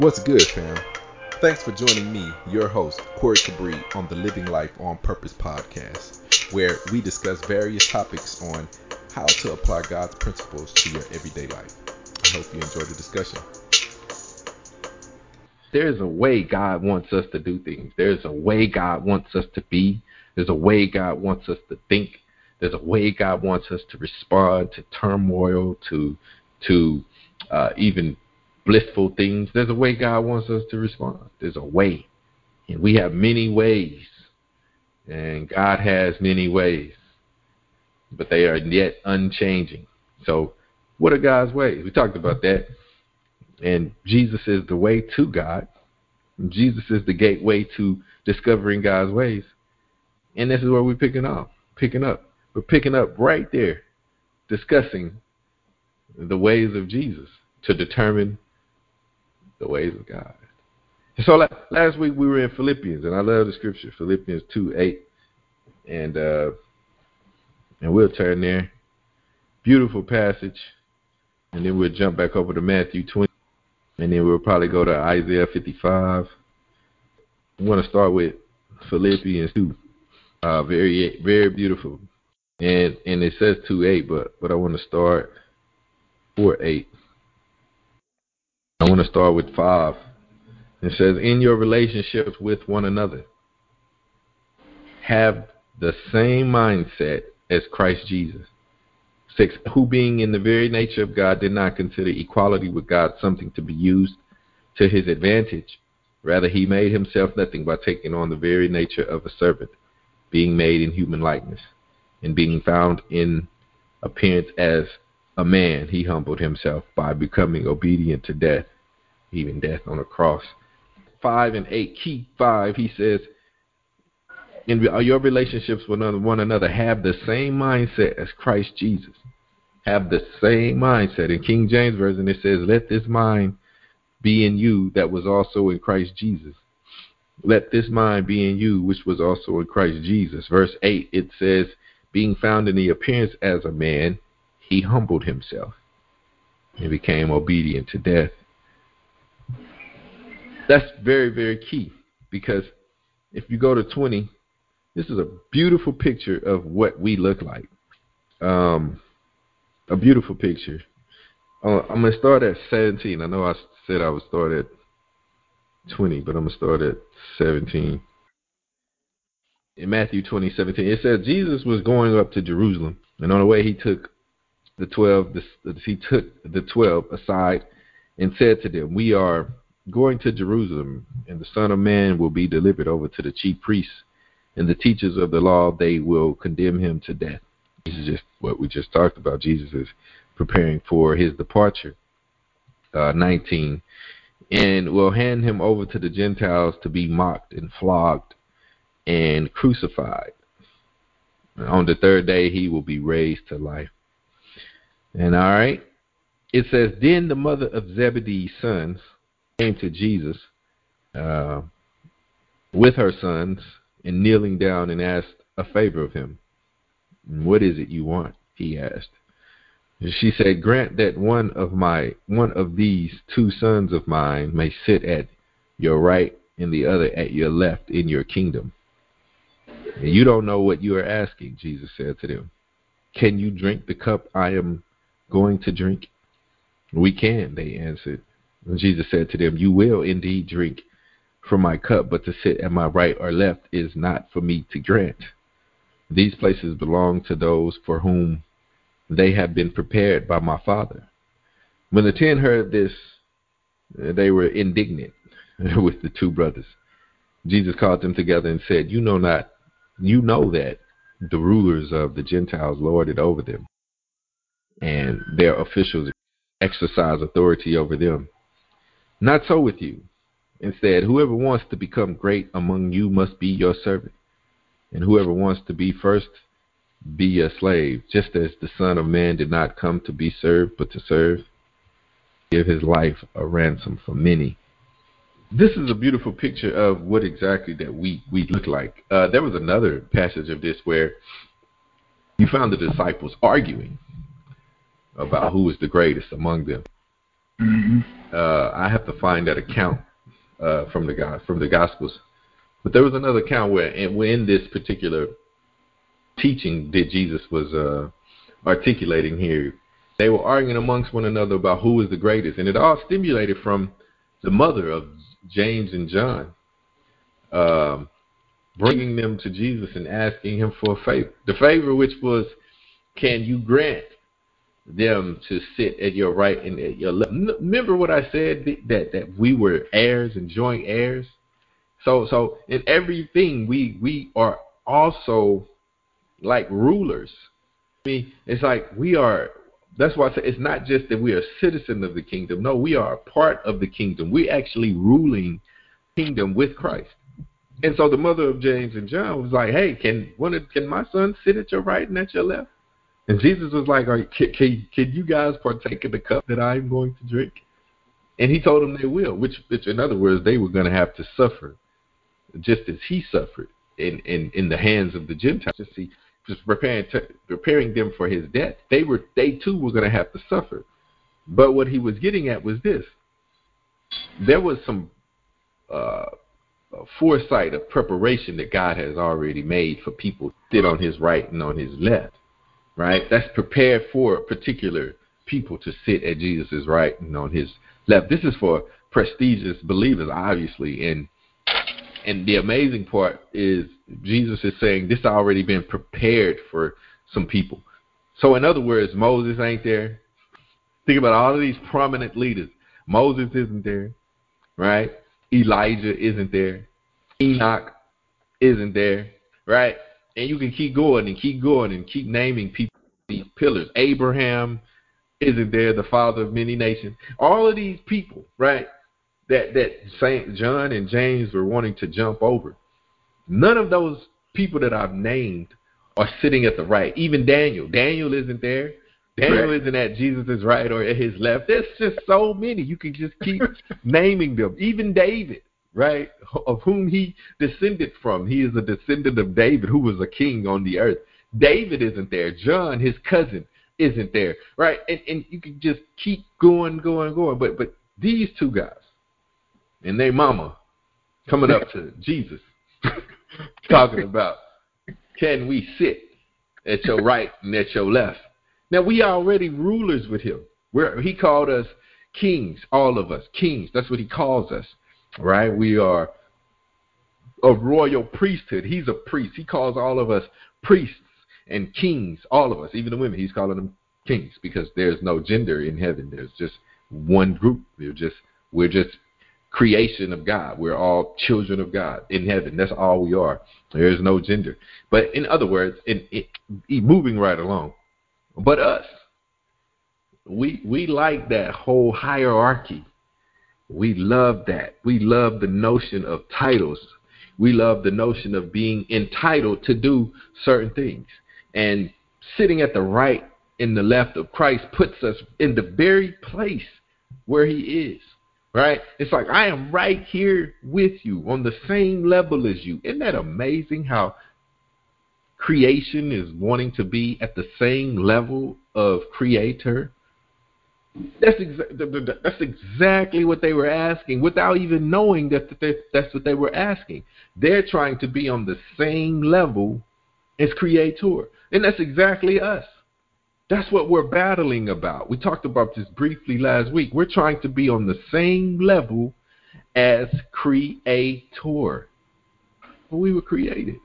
What's good, fam? Thanks for joining me, your host, Corey Cabri, on the Living Life on Purpose podcast, where we discuss various topics on how to apply God's principles to your everyday life. I hope you enjoy the discussion. There's a way God wants us to do things. There's a way God wants us to be. There's a way God wants us to think. There's a way God wants us to respond to turmoil, to to uh, even blissful things. There's a way God wants us to respond. There's a way. And we have many ways. And God has many ways. But they are yet unchanging. So, what are God's ways? We talked about that. And Jesus is the way to God. Jesus is the gateway to discovering God's ways. And this is where we're picking up. Picking up. We're picking up right there, discussing the ways of Jesus to determine the ways of God. So last week we were in Philippians, and I love the scripture, Philippians 2 8. And uh, and we'll turn there. Beautiful passage. And then we'll jump back over to Matthew 20. And then we'll probably go to Isaiah 55. I want to start with Philippians 2. Uh, very, very beautiful. And and it says 2 8, but, but I want to start 4 8. I want to start with 5. It says, In your relationships with one another, have the same mindset as Christ Jesus. 6. Who, being in the very nature of God, did not consider equality with God something to be used to his advantage. Rather, he made himself nothing by taking on the very nature of a servant, being made in human likeness, and being found in appearance as a man, he humbled himself by becoming obedient to death, even death on a cross. 5 and 8, key 5, he says, in your relationships with one another, have the same mindset as Christ Jesus. Have the same mindset. In King James Version, it says, Let this mind be in you that was also in Christ Jesus. Let this mind be in you, which was also in Christ Jesus. Verse 8, it says, Being found in the appearance as a man, he humbled himself and became obedient to death. That's very, very key because if you go to 20, this is a beautiful picture of what we look like. Um, a beautiful picture. Uh, I'm going to start at 17. I know I said I would start at 20, but I'm going to start at 17. In Matthew 20, 17, it says Jesus was going up to Jerusalem, and on the way he took the twelve, he took the twelve aside and said to them, We are going to Jerusalem, and the Son of Man will be delivered over to the chief priests and the teachers of the law. They will condemn him to death. This is just what we just talked about. Jesus is preparing for his departure. Uh, 19. And will hand him over to the Gentiles to be mocked and flogged and crucified. On the third day, he will be raised to life. And all right, it says, Then the mother of Zebedee's sons came to Jesus uh, with her sons and kneeling down and asked a favor of him. What is it you want? He asked. She said, Grant that one of my one of these two sons of mine may sit at your right and the other at your left in your kingdom. And you don't know what you are asking, Jesus said to them. Can you drink the cup I am going to drink? We can, they answered. And Jesus said to them, You will indeed drink from my cup, but to sit at my right or left is not for me to grant. These places belong to those for whom they have been prepared by my Father. When the ten heard this, they were indignant with the two brothers. Jesus called them together and said, You know not, you know that the rulers of the Gentiles lord it over them, and their officials exercise authority over them. Not so with you. Instead, whoever wants to become great among you must be your servant, and whoever wants to be first, be a slave, just as the Son of Man did not come to be served, but to serve, give his life a ransom for many. This is a beautiful picture of what exactly that we, we look like. Uh, there was another passage of this where you found the disciples arguing about who is the greatest among them. Mm-hmm. Uh, I have to find that account uh, from the God from the Gospels. But there was another account where, and in this particular teaching that Jesus was uh, articulating here, they were arguing amongst one another about who was the greatest, and it all stimulated from the mother of James and John, um, bringing them to Jesus and asking him for a favor. The favor which was, can you grant them to sit at your right and at your left? Remember what I said that that we were heirs and joint heirs. So so in everything we we are also like rulers. I mean, it's like we are. That's why I say it's not just that we are citizens of the kingdom. No, we are a part of the kingdom. We're actually ruling kingdom with Christ. And so the mother of James and John was like, "Hey, can one of, can my son sit at your right and at your left?" And Jesus was like, Are, can, can, can you guys partake of the cup that I'm going to drink? And he told them they will, which, which in other words, they were going to have to suffer just as he suffered in, in, in the hands of the Gentiles. Just, see, just preparing, to, preparing them for his death. They, were, they too were going to have to suffer. But what he was getting at was this there was some uh, foresight of preparation that God has already made for people sit on his right and on his left right? That's prepared for particular people to sit at Jesus' right and on his left. This is for prestigious believers, obviously, and and the amazing part is Jesus is saying this already been prepared for some people. So in other words, Moses ain't there. Think about all of these prominent leaders. Moses isn't there, right? Elijah isn't there. Enoch isn't there, right? And you can keep going and keep going and keep naming people these pillars. Abraham isn't there, the father of many nations. All of these people, right? That that Saint John and James were wanting to jump over. None of those people that I've named are sitting at the right. Even Daniel. Daniel isn't there. Daniel right. isn't at Jesus' right or at his left. There's just so many. You can just keep naming them. Even David right, of whom he descended from. He is a descendant of David, who was a king on the earth. David isn't there. John, his cousin, isn't there, right? And and you can just keep going, going, going. But but these two guys and their mama coming up to Jesus, talking about can we sit at your right and at your left? Now we are already rulers with him. Where he called us kings, all of us kings. That's what he calls us right? We are a royal priesthood. He's a priest. He calls all of us priests and kings, all of us, even the women. He's calling them kings because there's no gender in heaven. There's just one group. We're just we're just creation of God. We're all children of God in heaven. That's all we are. There is no gender. But in other words, in, in moving right along. But us, we we like that whole hierarchy we love that. We love the notion of titles. We love the notion of being entitled to do certain things. And sitting at the right and the left of Christ puts us in the very place where he is. Right? It's like I am right here with you on the same level as you. Isn't that amazing how creation is wanting to be at the same level of creator? That's exa- that's exactly what they were asking without even knowing that that's what they were asking. They're trying to be on the same level as Creator, and that's exactly us. That's what we're battling about. We talked about this briefly last week. We're trying to be on the same level as Creator. We were created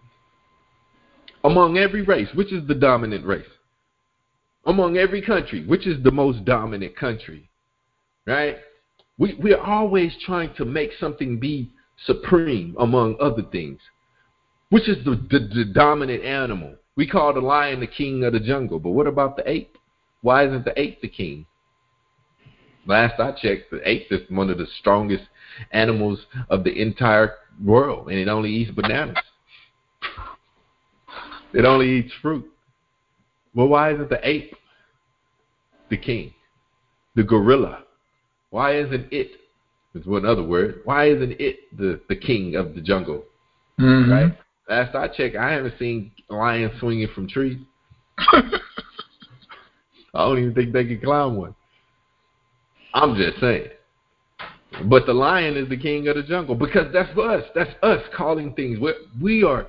among every race. Which is the dominant race? Among every country, which is the most dominant country, right? We, we are always trying to make something be supreme among other things, which is the, the, the dominant animal. We call the lion the king of the jungle, but what about the ape? Why isn't the ape the king? Last I checked, the ape is one of the strongest animals of the entire world, and it only eats bananas. It only eats fruit. Well, why isn't the ape the king? The gorilla? Why isn't it? Is one other word. Why isn't it the, the king of the jungle? Mm-hmm. Right? Last I checked, I haven't seen lions swinging from trees. I don't even think they can climb one. I'm just saying. But the lion is the king of the jungle because that's us. That's us calling things. We're, we are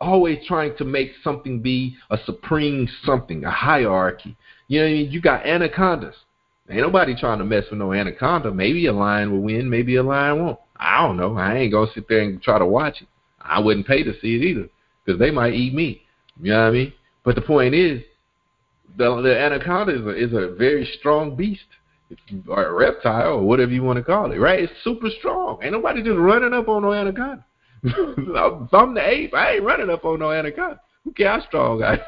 always trying to make something be a supreme something, a hierarchy. You know what I mean? You got anacondas. Ain't nobody trying to mess with no anaconda. Maybe a lion will win, maybe a lion won't. I don't know. I ain't gonna sit there and try to watch it. I wouldn't pay to see it either because they might eat me. You know what I mean? But the point is, the, the anaconda is a, is a very strong beast, it's, or a reptile, or whatever you want to call it. Right? It's super strong. Ain't nobody just running up on no anaconda. I'm the ape. I ain't running up on no anaconda. Who care how strong I am?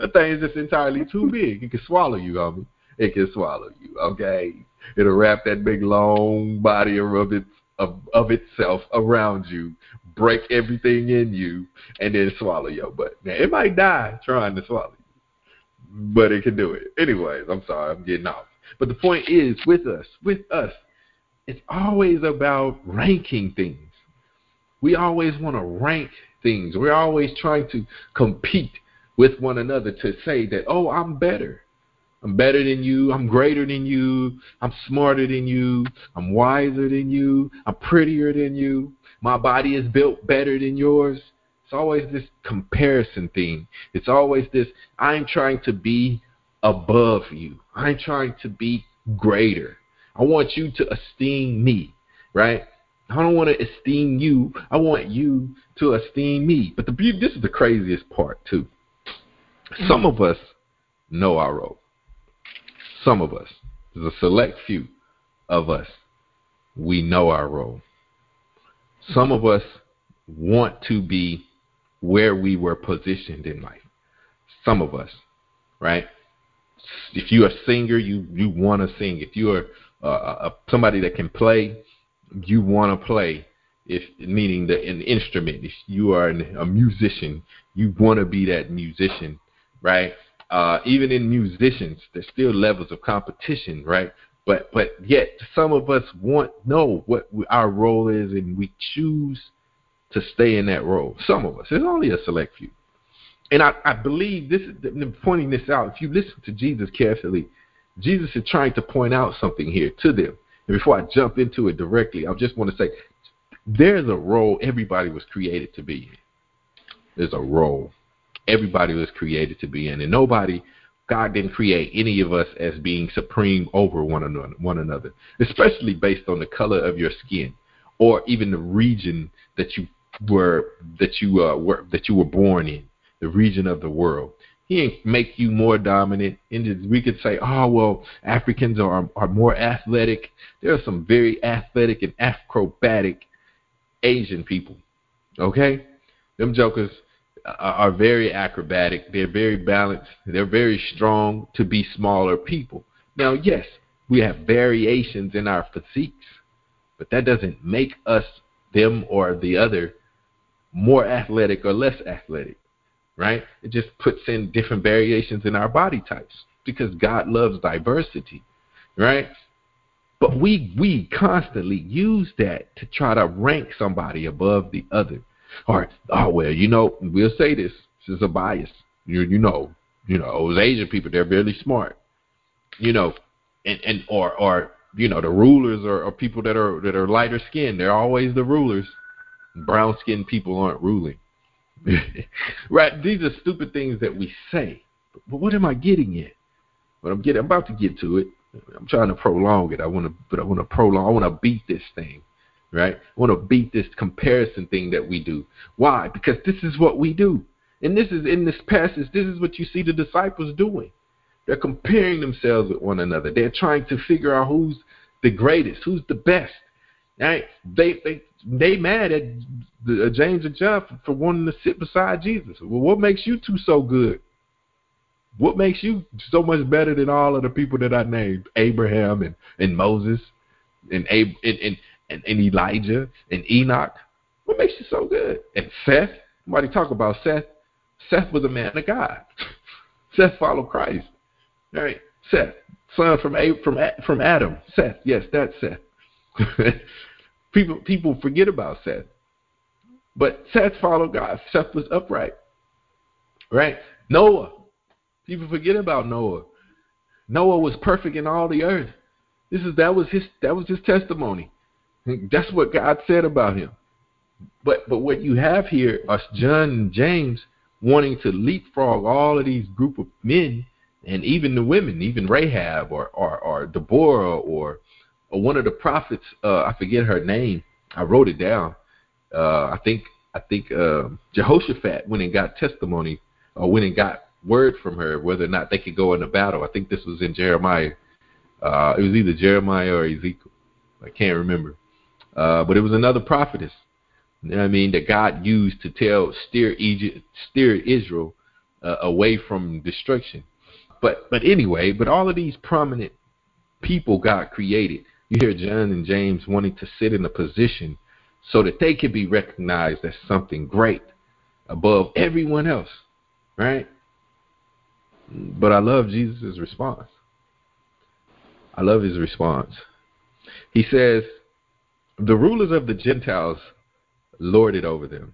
that thing is just entirely too big. It can swallow you, homie. It can swallow you. Okay, it'll wrap that big long body of its of, of itself around you, break everything in you, and then swallow your butt. Now it might die trying to swallow you, but it can do it. Anyways, I'm sorry, I'm getting off. But the point is, with us, with us, it's always about ranking things. We always want to rank things. We're always trying to compete with one another to say that, oh, I'm better. I'm better than you. I'm greater than you. I'm smarter than you. I'm wiser than you. I'm prettier than you. My body is built better than yours. It's always this comparison thing. It's always this I'm trying to be above you. I'm trying to be greater. I want you to esteem me, right? I don't want to esteem you. I want you to esteem me. But the this is the craziest part too. Some of us know our role. Some of us, there's a select few of us, we know our role. Some of us want to be where we were positioned in life. Some of us, right? If you're a singer, you you want to sing. If you're uh, a, somebody that can play, you want to play. If meaning the an instrument, if you are an, a musician, you want to be that musician, right? Uh, even in musicians, there's still levels of competition, right? But but yet some of us want know what our role is, and we choose to stay in that role. Some of us. There's only a select few. And I, I believe this is pointing this out. If you listen to Jesus carefully, Jesus is trying to point out something here to them. And before I jump into it directly, I just want to say there's a role everybody was created to be in. There's a role everybody was created to be in. And nobody, God didn't create any of us as being supreme over one another, one another, especially based on the color of your skin or even the region that you were that you uh, were that you were born in, the region of the world. He didn't make you more dominant. And we could say, oh well, Africans are are more athletic. There are some very athletic and acrobatic Asian people. Okay, them jokers are very acrobatic. They're very balanced. They're very strong to be smaller people. Now, yes, we have variations in our physiques, but that doesn't make us, them or the other, more athletic or less athletic, right? It just puts in different variations in our body types because God loves diversity, right? But we we constantly use that to try to rank somebody above the other. Or, oh well, you know, we'll say this. This is a bias. You you know, you know, those Asian people, they're really smart. You know, and and or or you know, the rulers are, are people that are that are lighter skinned. They're always the rulers. Brown skinned people aren't ruling. right? These are stupid things that we say. But what am I getting at? But I'm getting I'm about to get to it. I'm trying to prolong it. I want to, but I want to prolong. I want to beat this thing right? I want to beat this comparison thing that we do. Why? Because this is what we do. And this is in this passage, this is what you see the disciples doing. They're comparing themselves with one another. They're trying to figure out who's the greatest, who's the best. Right? They they they mad at the, uh, James and John for, for wanting to sit beside Jesus. Well, what makes you two so good? What makes you so much better than all of the people that I named? Abraham and, and Moses and, and, and and, and Elijah and Enoch. What makes you so good? And Seth. Somebody talk about Seth. Seth was a man of God. Seth followed Christ. All right. Seth, son from from from Adam. Seth, yes, that's Seth. people people forget about Seth, but Seth followed God. Seth was upright. Right. Noah. People forget about Noah. Noah was perfect in all the earth. This is that was his that was his testimony. That's what God said about him. But but what you have here are John and James wanting to leapfrog all of these group of men and even the women, even Rahab or or, or Deborah or, or one of the prophets. Uh, I forget her name. I wrote it down. Uh, I think I think uh, Jehoshaphat went and got testimony or went and got word from her whether or not they could go into battle. I think this was in Jeremiah. Uh, it was either Jeremiah or Ezekiel. I can't remember. Uh, but it was another prophetess. You know I mean that God used to tell steer Egypt, steer Israel uh, away from destruction. But but anyway, but all of these prominent people God created. You hear John and James wanting to sit in a position so that they can be recognized as something great above everyone else, right? But I love Jesus' response. I love his response. He says, The rulers of the Gentiles lord it over them,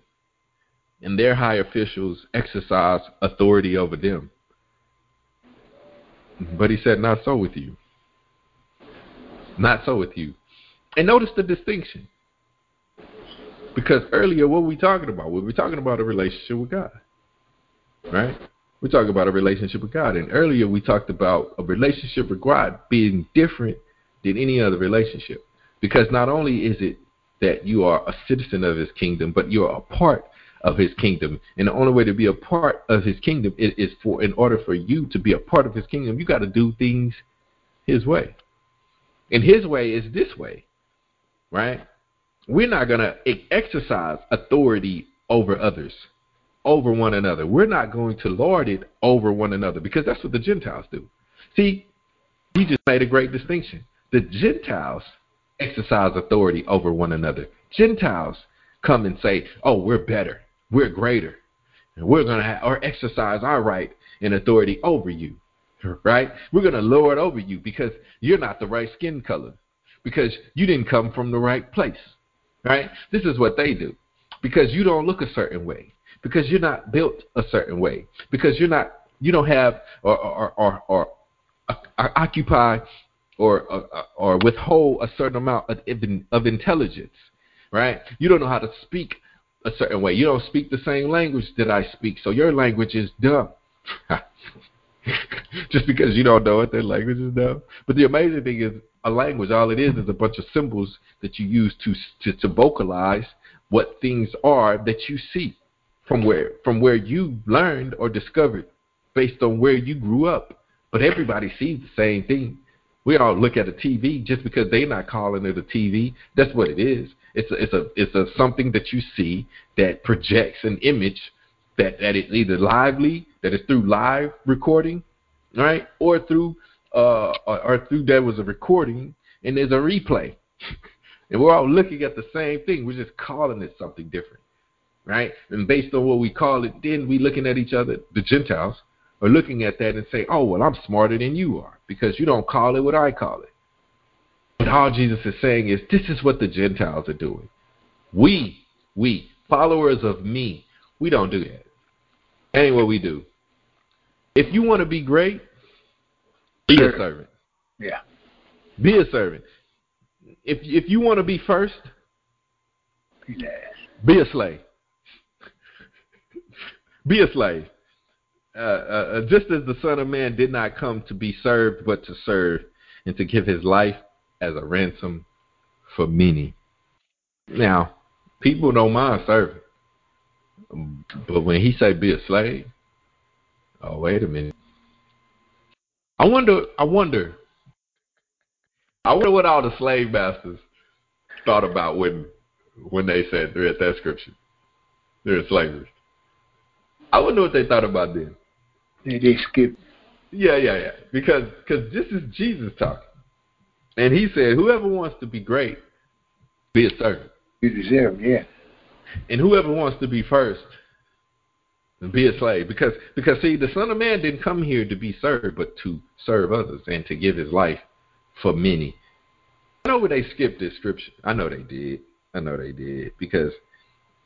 and their high officials exercise authority over them. But he said, Not so with you. Not so with you. And notice the distinction. Because earlier, what were we talking about? We were talking about a relationship with God. Right? We're talking about a relationship with God. And earlier, we talked about a relationship with God being different than any other relationship. Because not only is it that you are a citizen of his kingdom, but you're a part of his kingdom. And the only way to be a part of his kingdom is, is for in order for you to be a part of his kingdom, you got to do things his way. And his way is this way, right? We're not going to exercise authority over others, over one another. We're not going to lord it over one another because that's what the Gentiles do. See, he just made a great distinction. The Gentiles exercise authority over one another. Gentiles come and say, "Oh, we're better, we're greater, and we're going to or exercise our right and authority over you." Right? We're going to lord over you because you're not the right skin color, because you didn't come from the right place. Right? This is what they do. Because you don't look a certain way, because you're not built a certain way, because you're not you don't have or or or, or, or occupy or, or, or withhold a certain amount of, of intelligence, right? You don't know how to speak a certain way. You don't speak the same language that I speak, so your language is dumb. Just because you don't know it, their language is dumb. But the amazing thing is, a language, all it is, is a bunch of symbols that you use to to, to vocalize what things are that you see from where from where you learned or discovered based on where you grew up. But everybody sees the same thing. We all look at a TV just because they're not calling it a TV. That's what it is. It's a, it's a it's a something that you see that projects an image that that is either lively, that is through live recording, right, or through uh or, or through there was a recording and there's a replay, and we're all looking at the same thing. We're just calling it something different, right? And based on what we call it, then we looking at each other, the Gentiles, are looking at that and say, "Oh well, I'm smarter than you are." because you don't call it what I call it. But all Jesus is saying is this is what the Gentiles are doing. We, we, followers of me, we don't do that. Ain't what we do. If you want to be great, be sure. a servant. Yeah. Be a servant. If if you want to be first, yeah. be a slave. be a slave. Uh, uh, uh, just as the Son of Man did not come to be served, but to serve, and to give his life as a ransom for many. Now, people don't mind serving, but when he say be a slave, oh wait a minute. I wonder. I wonder. I wonder what all the slave masters thought about when when they said read that scripture. They're slavery. I wonder what they thought about then. They, they skip. Yeah, yeah, yeah. Because cause this is Jesus talking. And he said, whoever wants to be great, be a servant. You deserve, yeah. And whoever wants to be first, be a slave. Because because see, the Son of Man didn't come here to be served, but to serve others and to give his life for many. I know where they skipped this scripture. I know they did. I know they did. Because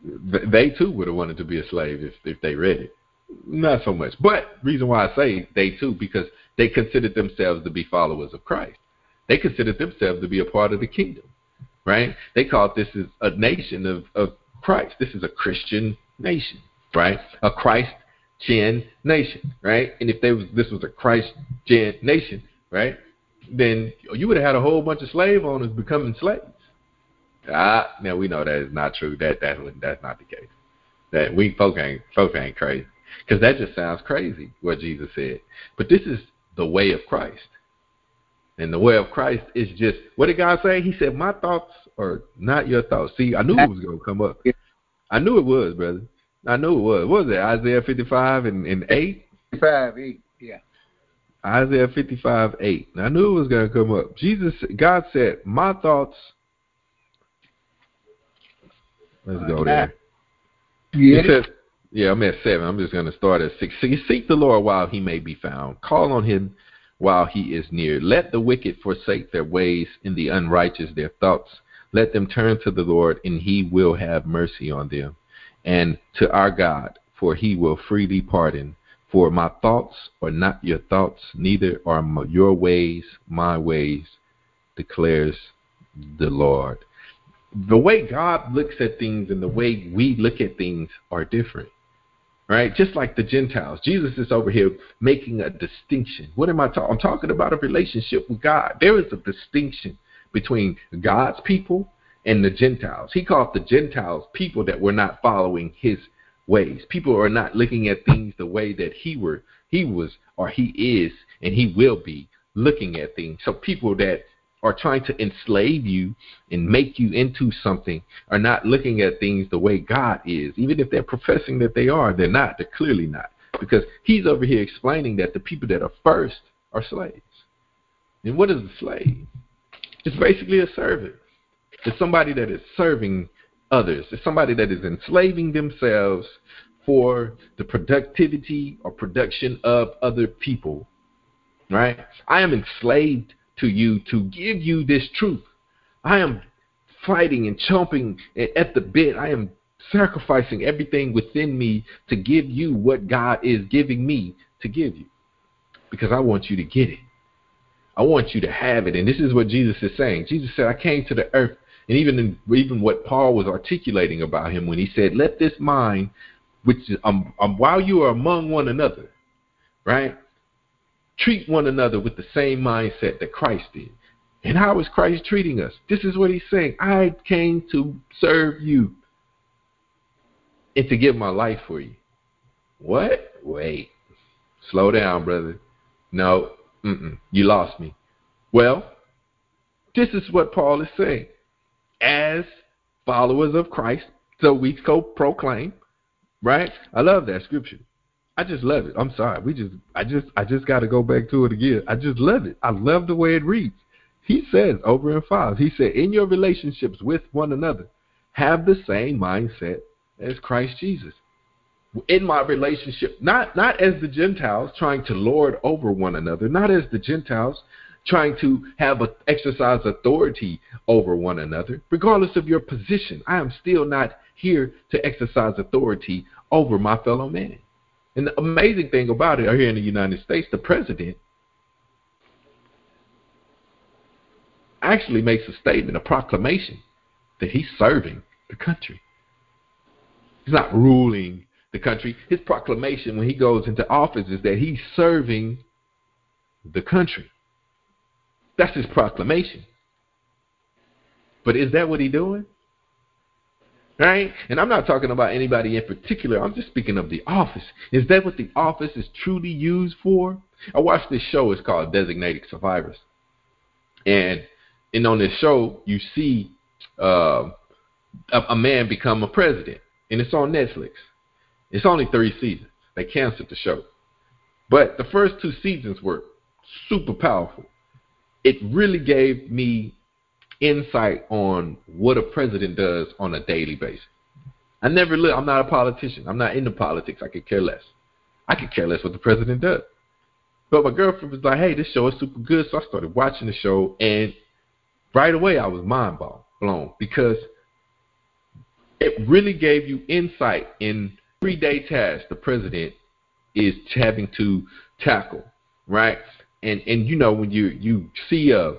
they too would have wanted to be a slave if, if they read it. Not so much. But reason why I say they too, because they considered themselves to be followers of Christ. They considered themselves to be a part of the kingdom, right? They called this is a nation of, of Christ. This is a Christian nation, right? A Christ gen nation, right? And if they was this was a Christ gen nation, right? Then you would have had a whole bunch of slave owners becoming slaves. Ah, now we know that is not true. That that that's not the case. That we folk ain't folk ain't crazy because that just sounds crazy what Jesus said. But this is the way of Christ, and the way of Christ is just what did God say? He said, "My thoughts are not your thoughts." See, I knew it was gonna come up. I knew it was, brother. I knew it was. What was it? Isaiah fifty-five and, and eight. Five, eight, yeah. Isaiah 55, 8. I knew it was going to come up. Jesus, God said, My thoughts. Let's go there. Yeah. It says, yeah, I'm at 7. I'm just going to start at 6. See, seek the Lord while he may be found. Call on him while he is near. Let the wicked forsake their ways and the unrighteous their thoughts. Let them turn to the Lord, and he will have mercy on them. And to our God, for he will freely pardon. For my thoughts are not your thoughts, neither are my, your ways my ways, declares the Lord. The way God looks at things and the way we look at things are different. Right? Just like the Gentiles. Jesus is over here making a distinction. What am I talking? I'm talking about a relationship with God. There is a distinction between God's people and the Gentiles. He called the Gentiles people that were not following his ways. People are not looking at things the way that he were he was or he is and he will be looking at things. So people that are trying to enslave you and make you into something are not looking at things the way God is. Even if they're professing that they are, they're not. They're clearly not. Because he's over here explaining that the people that are first are slaves. And what is a slave? It's basically a servant. It's somebody that is serving others. It's somebody that is enslaving themselves for the productivity or production of other people. Right? I am enslaved to you to give you this truth. I am fighting and chomping at the bit. I am sacrificing everything within me to give you what God is giving me to give you. Because I want you to get it. I want you to have it. And this is what Jesus is saying. Jesus said, I came to the earth and even in, even what Paul was articulating about him when he said, "Let this mind, which is um, um, while you are among one another, right, treat one another with the same mindset that Christ did." And how is Christ treating us? This is what he's saying. I came to serve you and to give my life for you. What? Wait. Slow down, brother. No, mm-mm, you lost me. Well, this is what Paul is saying as followers of Christ, so we co proclaim, right? I love that scripture. I just love it. I'm sorry. We just I just I just gotta go back to it again. I just love it. I love the way it reads. He says over in five, he said, in your relationships with one another, have the same mindset as Christ Jesus. In my relationship, not not as the Gentiles trying to lord over one another, not as the Gentiles trying to have a, exercise authority over one another, regardless of your position. I am still not here to exercise authority over my fellow man. And the amazing thing about it, here in the United States, the president actually makes a statement, a proclamation, that he's serving the country. He's not ruling the country. His proclamation when he goes into office is that he's serving the country. That's his proclamation. But is that what he's doing? Right? And I'm not talking about anybody in particular. I'm just speaking of the office. Is that what the office is truly used for? I watched this show. It's called Designated Survivors. And and on this show, you see uh, a, a man become a president. And it's on Netflix. It's only three seasons. They canceled the show. But the first two seasons were super powerful it really gave me insight on what a president does on a daily basis. I never look. I'm not a politician. I'm not into politics. I could care less. I could care less what the president does. But my girlfriend was like, "Hey, this show is super good," so I started watching the show, and right away I was mind blown because it really gave you insight in everyday tasks the president is having to tackle. Right? and and you know when you you see a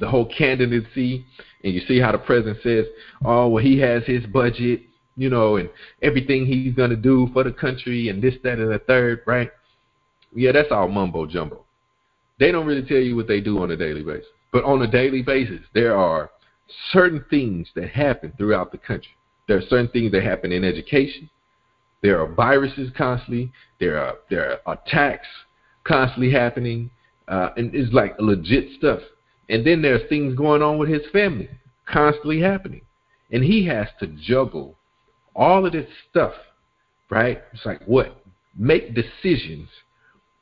the whole candidacy, and you see how the president says, "Oh, well, he has his budget, you know, and everything he's gonna do for the country, and this, that, and the third, right? Yeah, that's all mumbo jumbo. They don't really tell you what they do on a daily basis, but on a daily basis, there are certain things that happen throughout the country. There are certain things that happen in education. There are viruses constantly. There are there are attacks constantly happening, uh, and it's like legit stuff. And then there's things going on with his family constantly happening, and he has to juggle all of this stuff, right? It's like what make decisions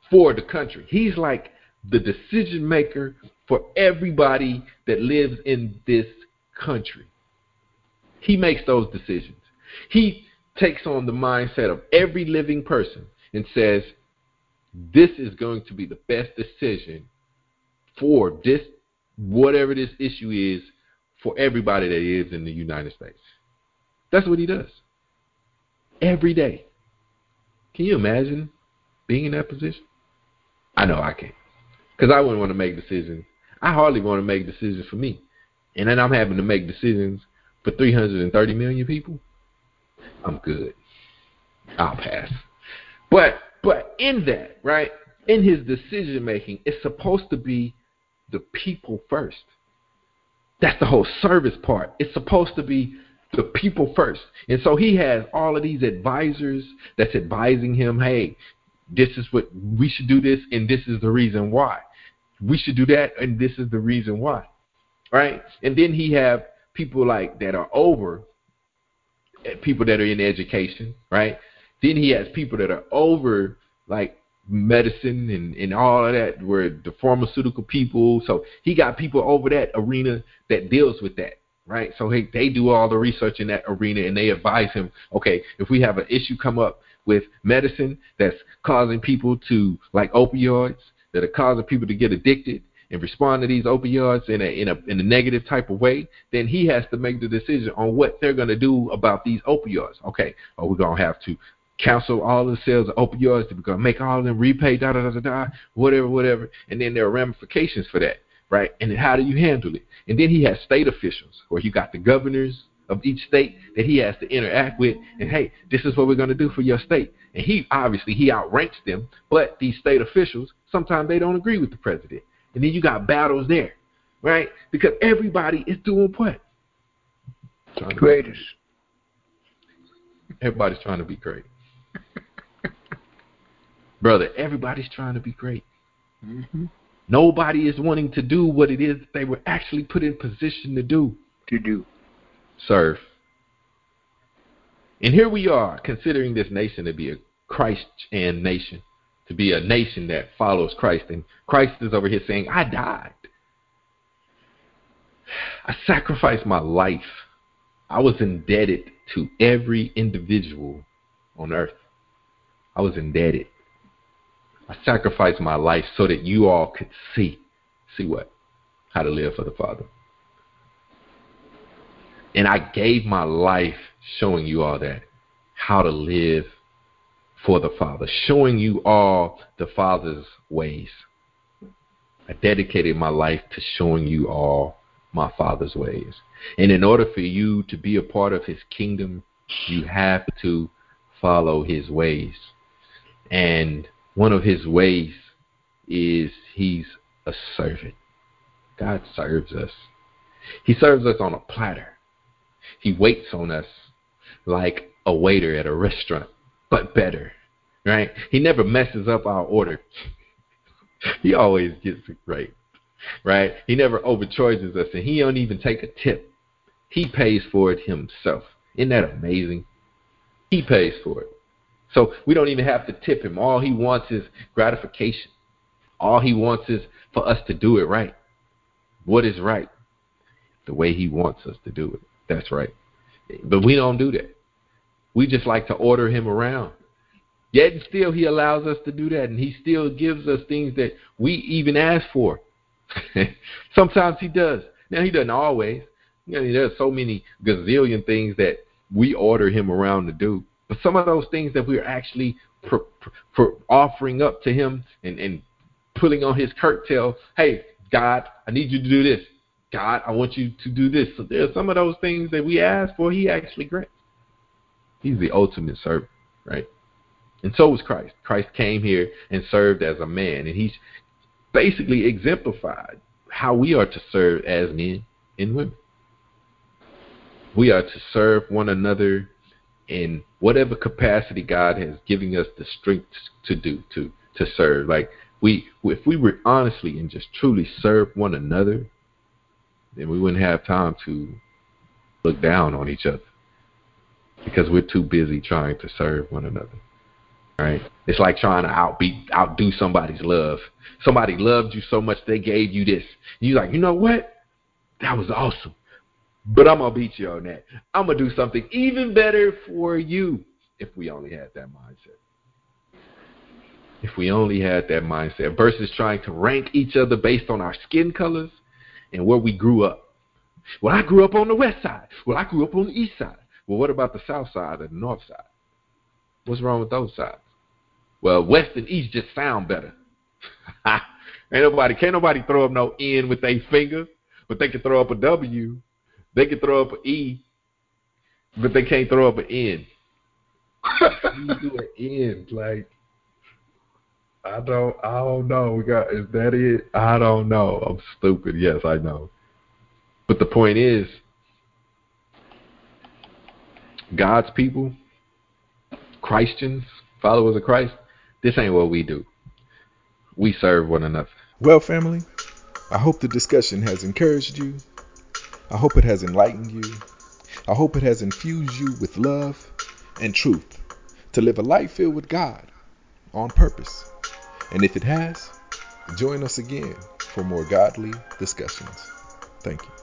for the country. He's like the decision maker for everybody that lives in this country. He makes those decisions. He takes on the mindset of every living person and says, this is going to be the best decision for this, whatever this issue is, for everybody that is in the United States. That's what he does. Every day. Can you imagine being in that position? I know I can't. Because I wouldn't want to make decisions. I hardly want to make decisions for me. And then I'm having to make decisions for 330 million people. I'm good. I'll pass. But but in that, right? In his decision making, it's supposed to be the people first. That's the whole service part. It's supposed to be the people first. And so he has all of these advisors that's advising him, hey, this is what we should do this and this is the reason why. We should do that and this is the reason why. Right? And then he have people like that are over eh, people that are in education, right? Then he has people that are over like medicine and, and all of that, where the pharmaceutical people. So he got people over that arena that deals with that, right? So he, they do all the research in that arena and they advise him, okay, if we have an issue come up with medicine that's causing people to like opioids, that are causing people to get addicted and respond to these opioids in a in a in a negative type of way, then he has to make the decision on what they're going to do about these opioids. Okay, are we going to have to cancel all the sales of opioids? To make all of them repay da da da da da whatever whatever and then there are ramifications for that right? And then how do you handle it? And then he has state officials where you got the governors of each state that he has to interact with and hey this is what we're going to do for your state. And he obviously he outranks them but these state officials sometimes they don't agree with the president and then you got battles there right because everybody is doing what Greatest. everybody's trying to be great Brother, everybody's trying to be great. Mm-hmm. Nobody is wanting to do what it is they were actually put in position to do. To do. Serve. And here we are, considering this nation to be a Christ and nation, to be a nation that follows Christ. And Christ is over here saying, I died. I sacrificed my life. I was indebted to every individual on earth. I was indebted. I sacrificed my life so that you all could see, see what? How to live for the Father. And I gave my life showing you all that, how to live for the Father, showing you all the Father's ways. I dedicated my life to showing you all my Father's ways. And in order for you to be a part of His kingdom, you have to follow His ways. And one of his ways is he's a servant. God serves us. He serves us on a platter. He waits on us like a waiter at a restaurant, but better, right? He never messes up our order. he always gets it right, right? He never overcharges us, and he don't even take a tip. He pays for it himself. Isn't that amazing? He pays for it. So we don't even have to tip him. All he wants is gratification. All he wants is for us to do it right. What is right? The way he wants us to do it. That's right. But we don't do that. We just like to order him around. Yet and still he allows us to do that and he still gives us things that we even ask for. Sometimes he does. Now he doesn't always. You know, there's so many gazillion things that we order him around to do. But some of those things that we're actually for, for offering up to Him and, and pulling on His curtail, hey, God, I need you to do this. God, I want you to do this. So there are some of those things that we ask for, He actually grants. He's the ultimate servant, right? And so was Christ. Christ came here and served as a man, and He's basically exemplified how we are to serve as men and women. We are to serve one another in whatever capacity God has given us the strength to do to to serve. Like we, if we were honestly and just truly serve one another, then we wouldn't have time to look down on each other because we're too busy trying to serve one another. Right? It's like trying to outbeat, outdo somebody's love. Somebody loved you so much they gave you this. You like, you know what? That was awesome. But I'm gonna beat you on that. I'm gonna do something even better for you if we only had that mindset. If we only had that mindset versus trying to rank each other based on our skin colors and where we grew up. Well, I grew up on the west side. Well, I grew up on the east side. Well, what about the south side and the north side? What's wrong with those sides? Well, west and east just sound better. Ain't nobody, can't nobody throw up no N with a finger, but they can throw up a W. They can throw up an E, but they can't throw up an N. you do an N, like I don't, I don't know. We got is that it? I don't know. I'm stupid. Yes, I know. But the point is, God's people, Christians, followers of Christ, this ain't what we do. We serve one another. Well, family, I hope the discussion has encouraged you. I hope it has enlightened you. I hope it has infused you with love and truth to live a life filled with God on purpose. And if it has, join us again for more godly discussions. Thank you.